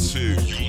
attitude.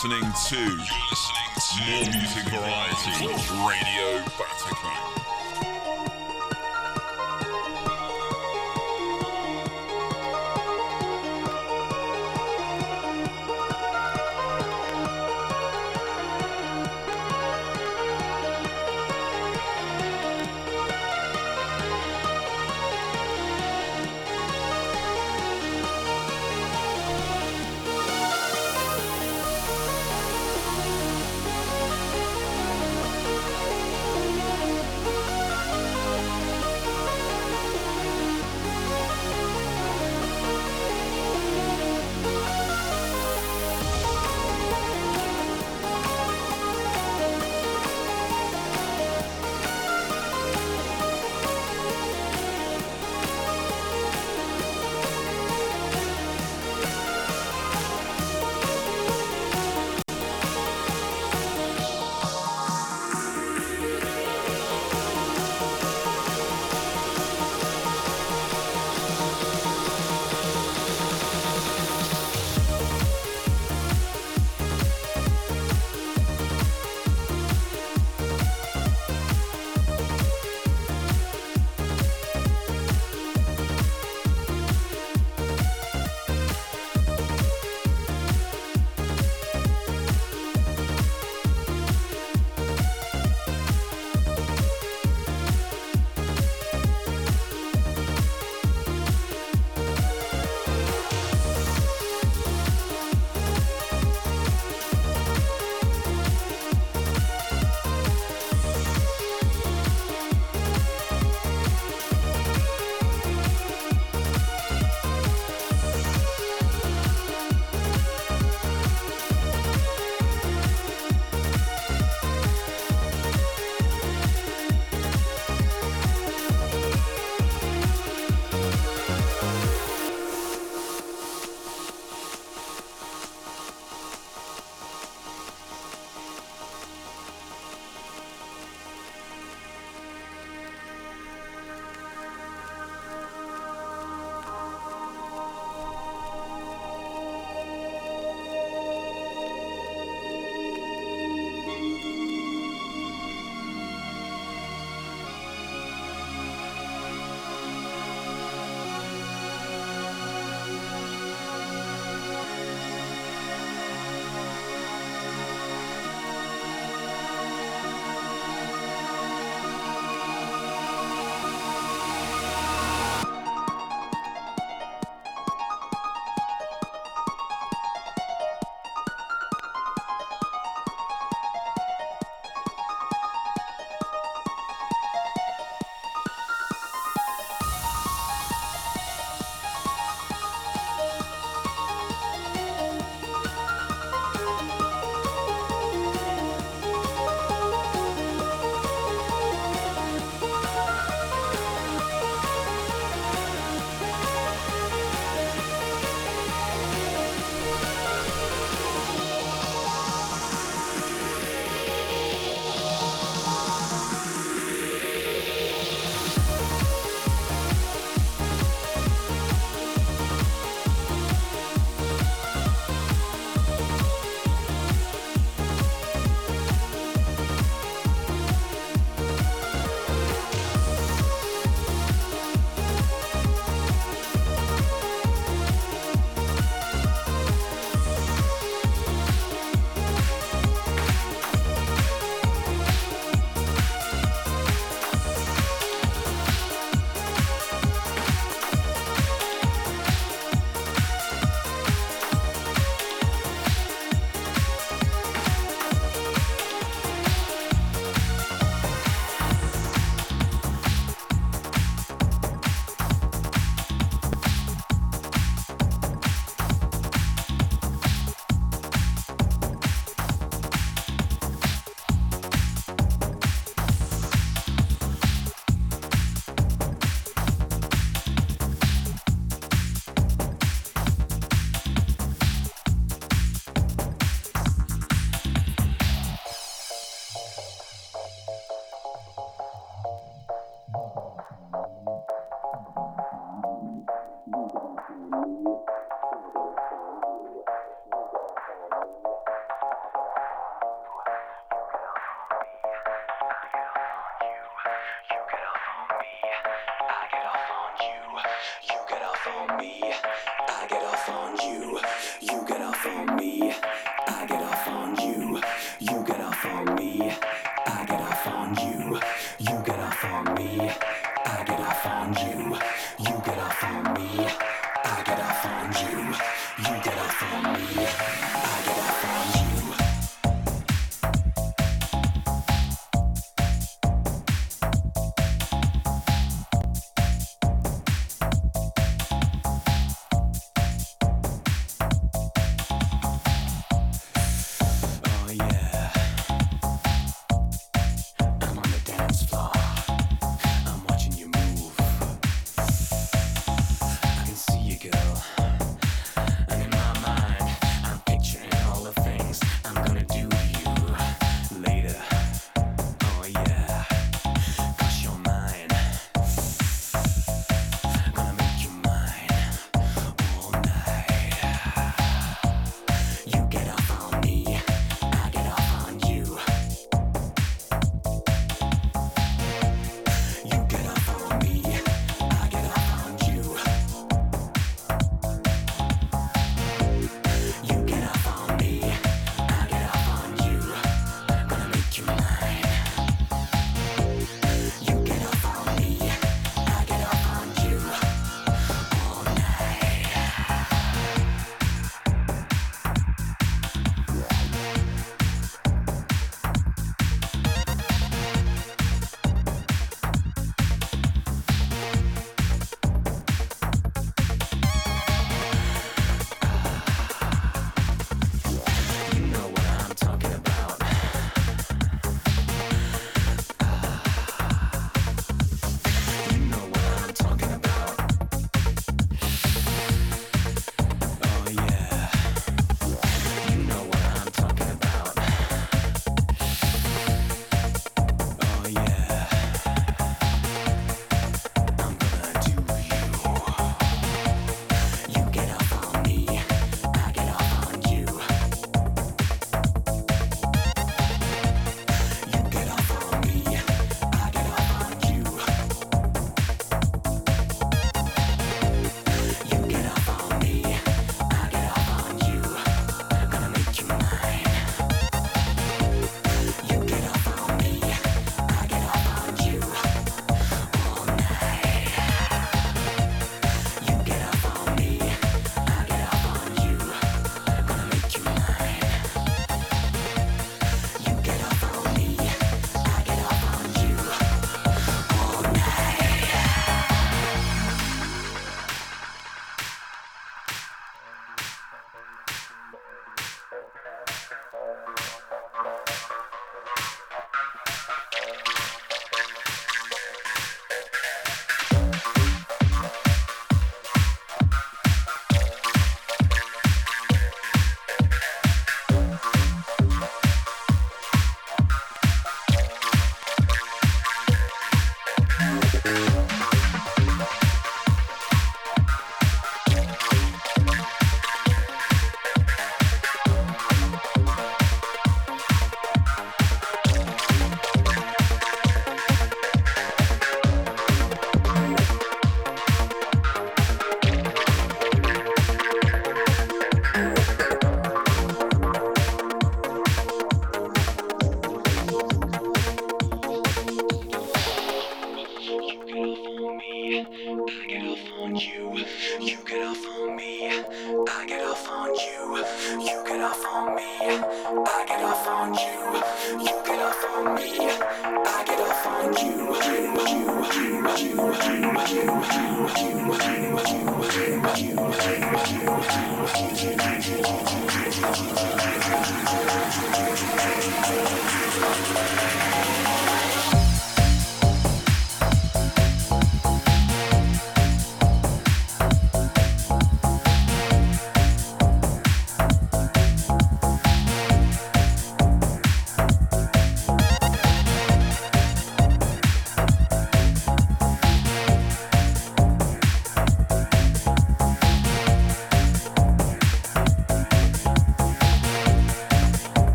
You're listening to You're listening to More Music Variety Radio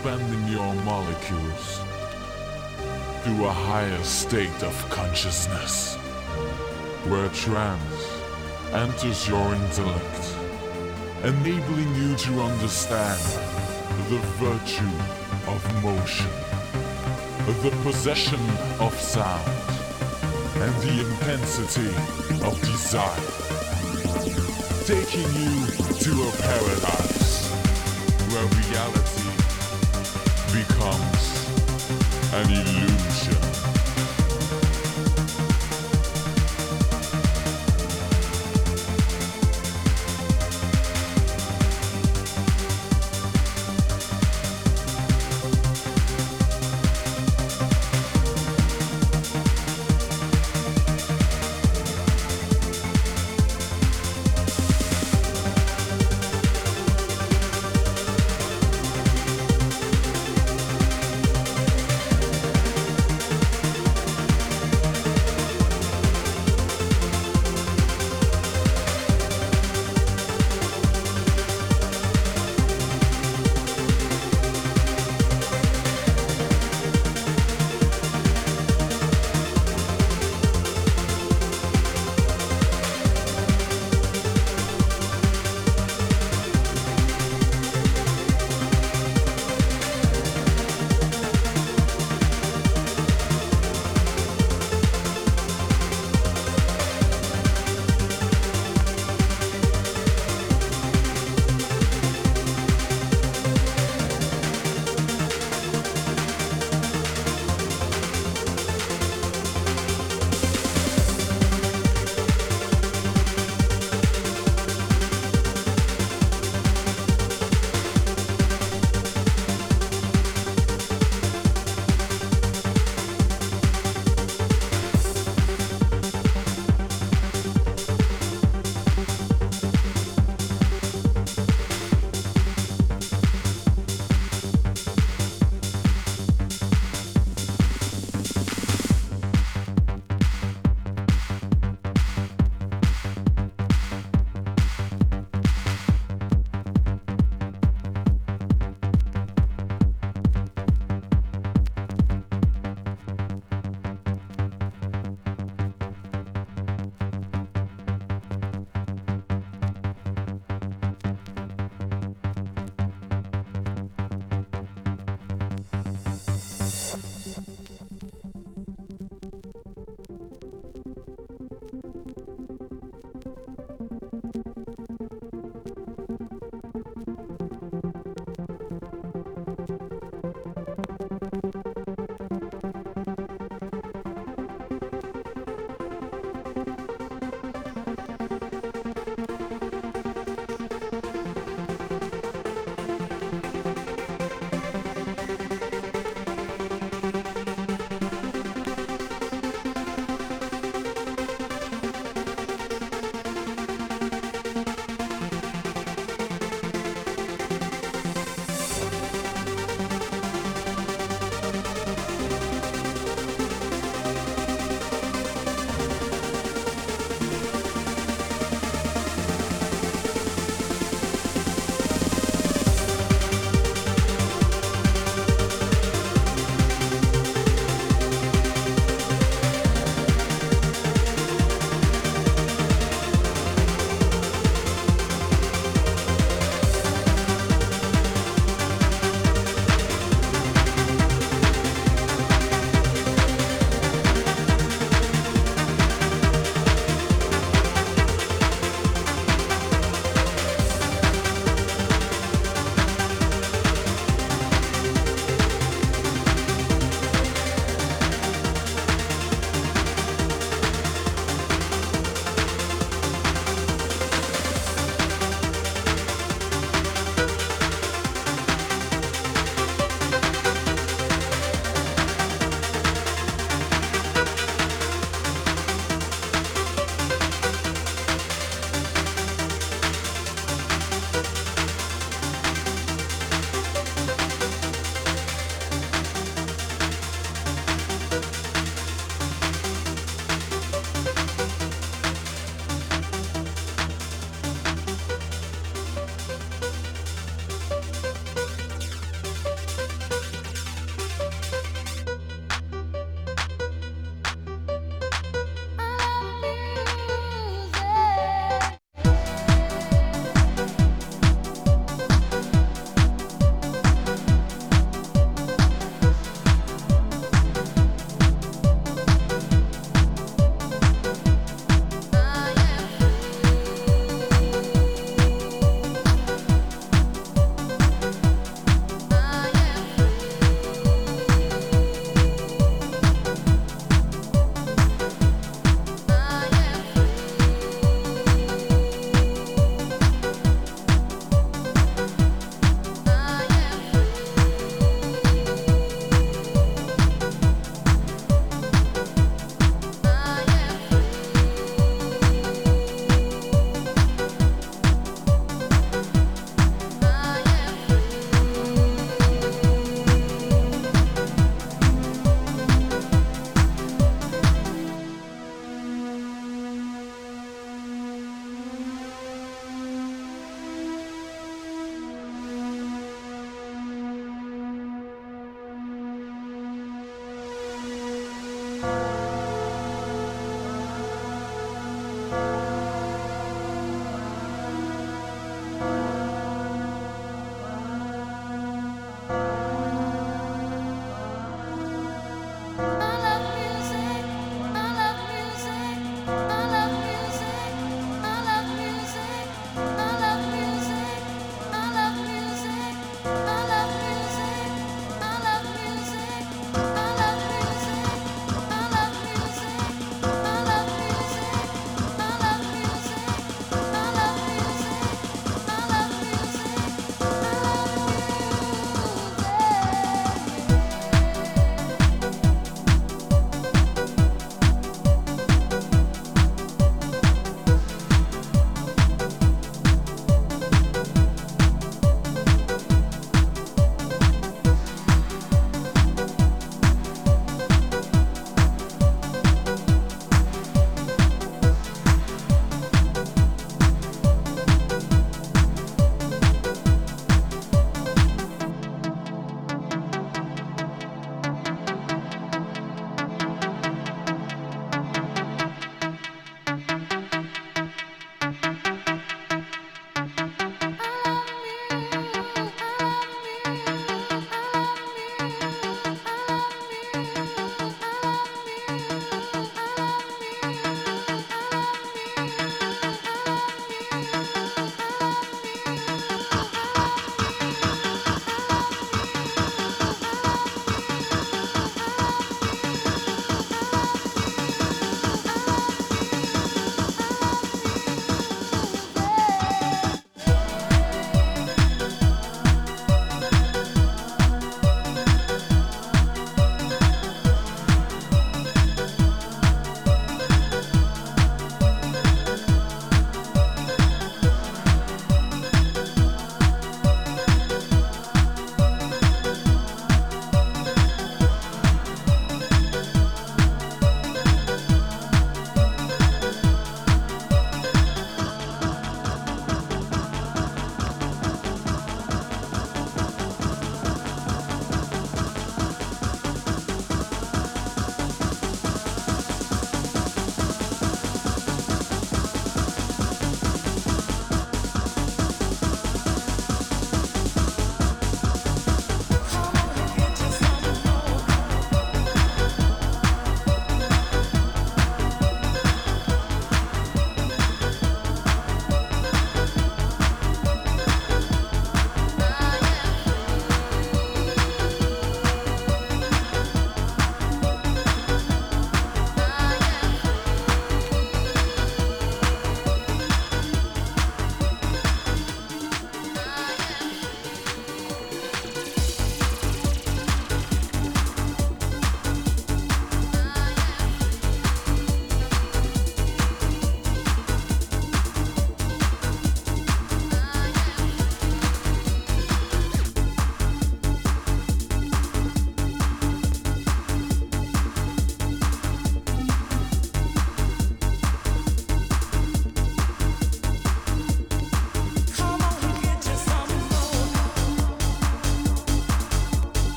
Expanding your molecules to a higher state of consciousness, where trance enters your intellect, enabling you to understand the virtue of motion, the possession of sound, and the intensity of desire, taking you to a paradise where reality becomes an illusion.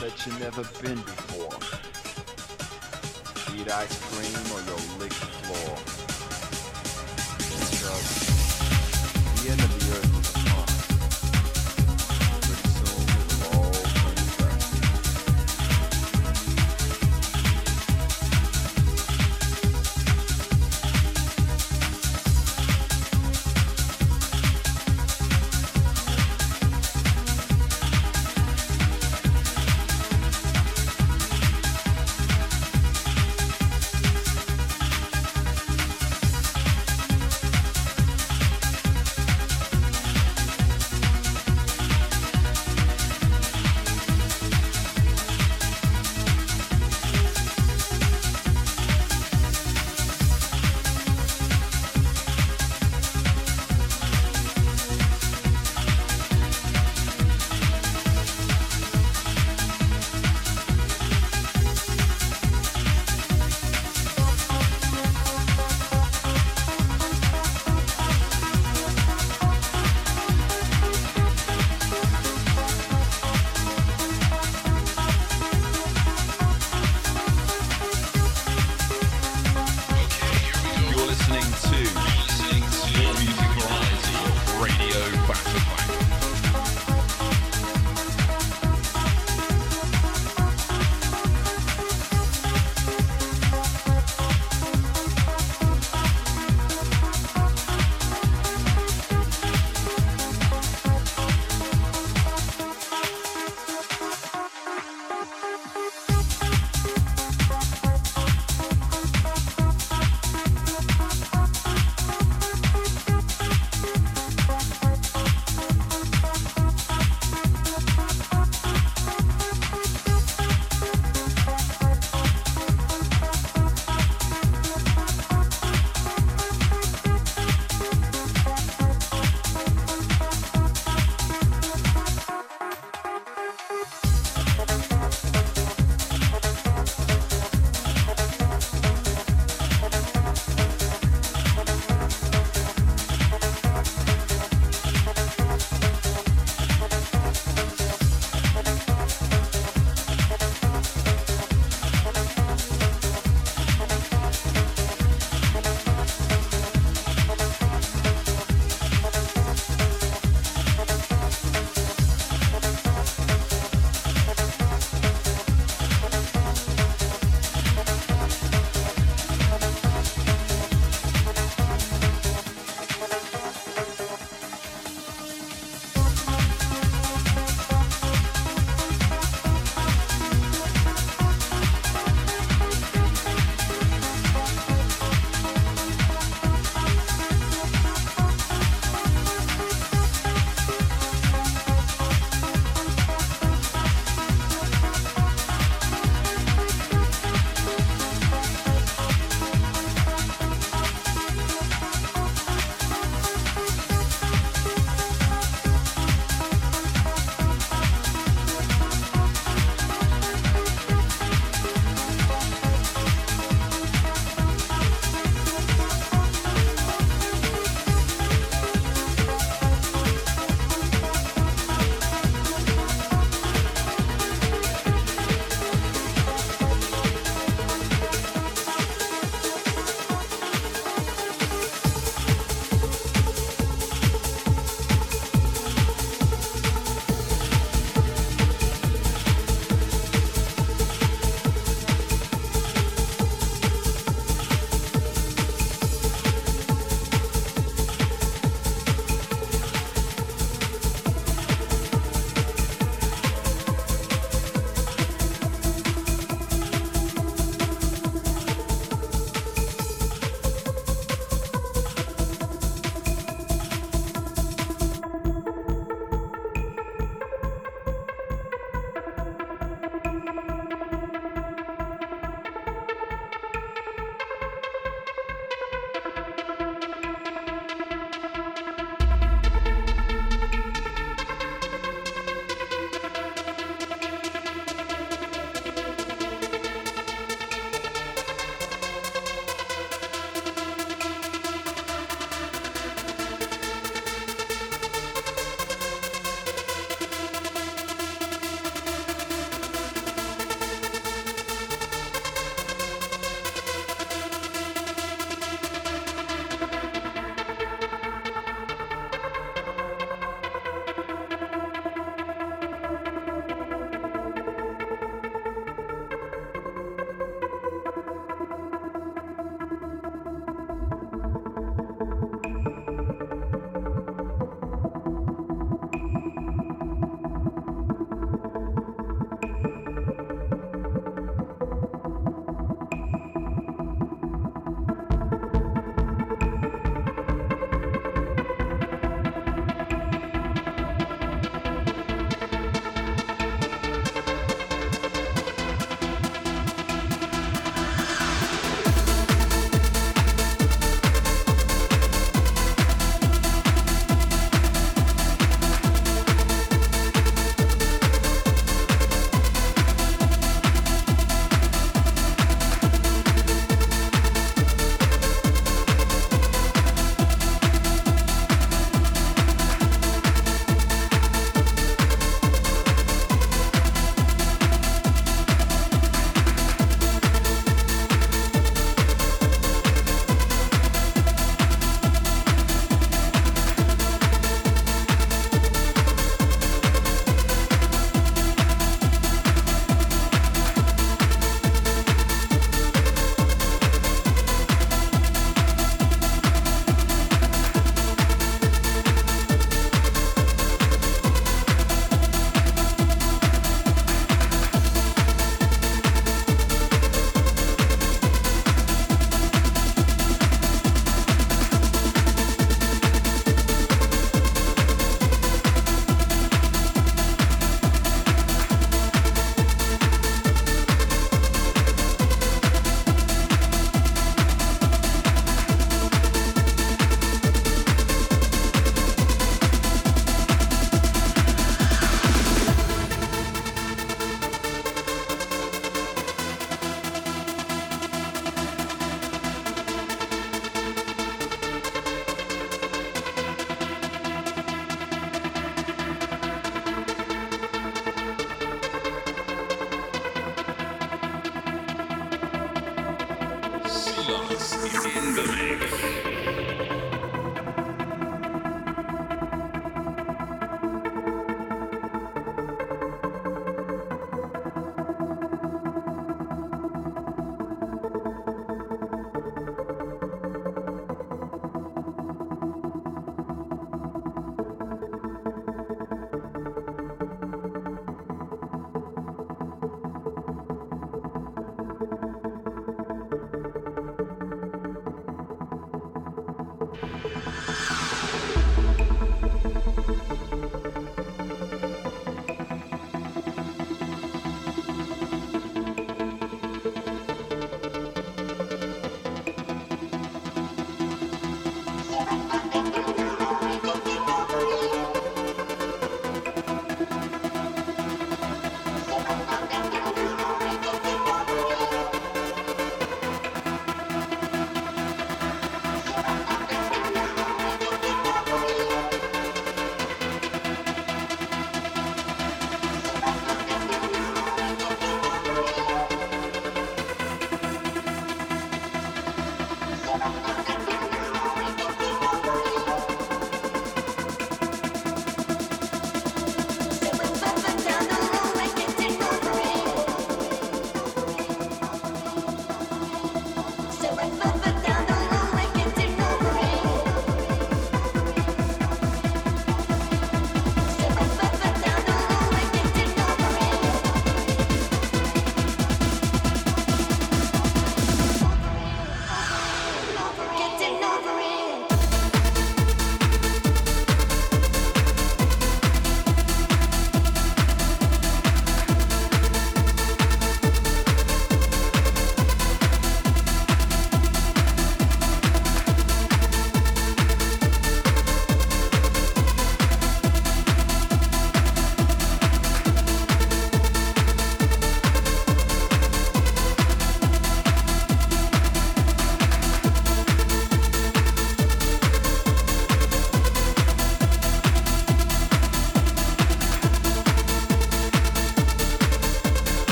that you never been before. Eat ice cream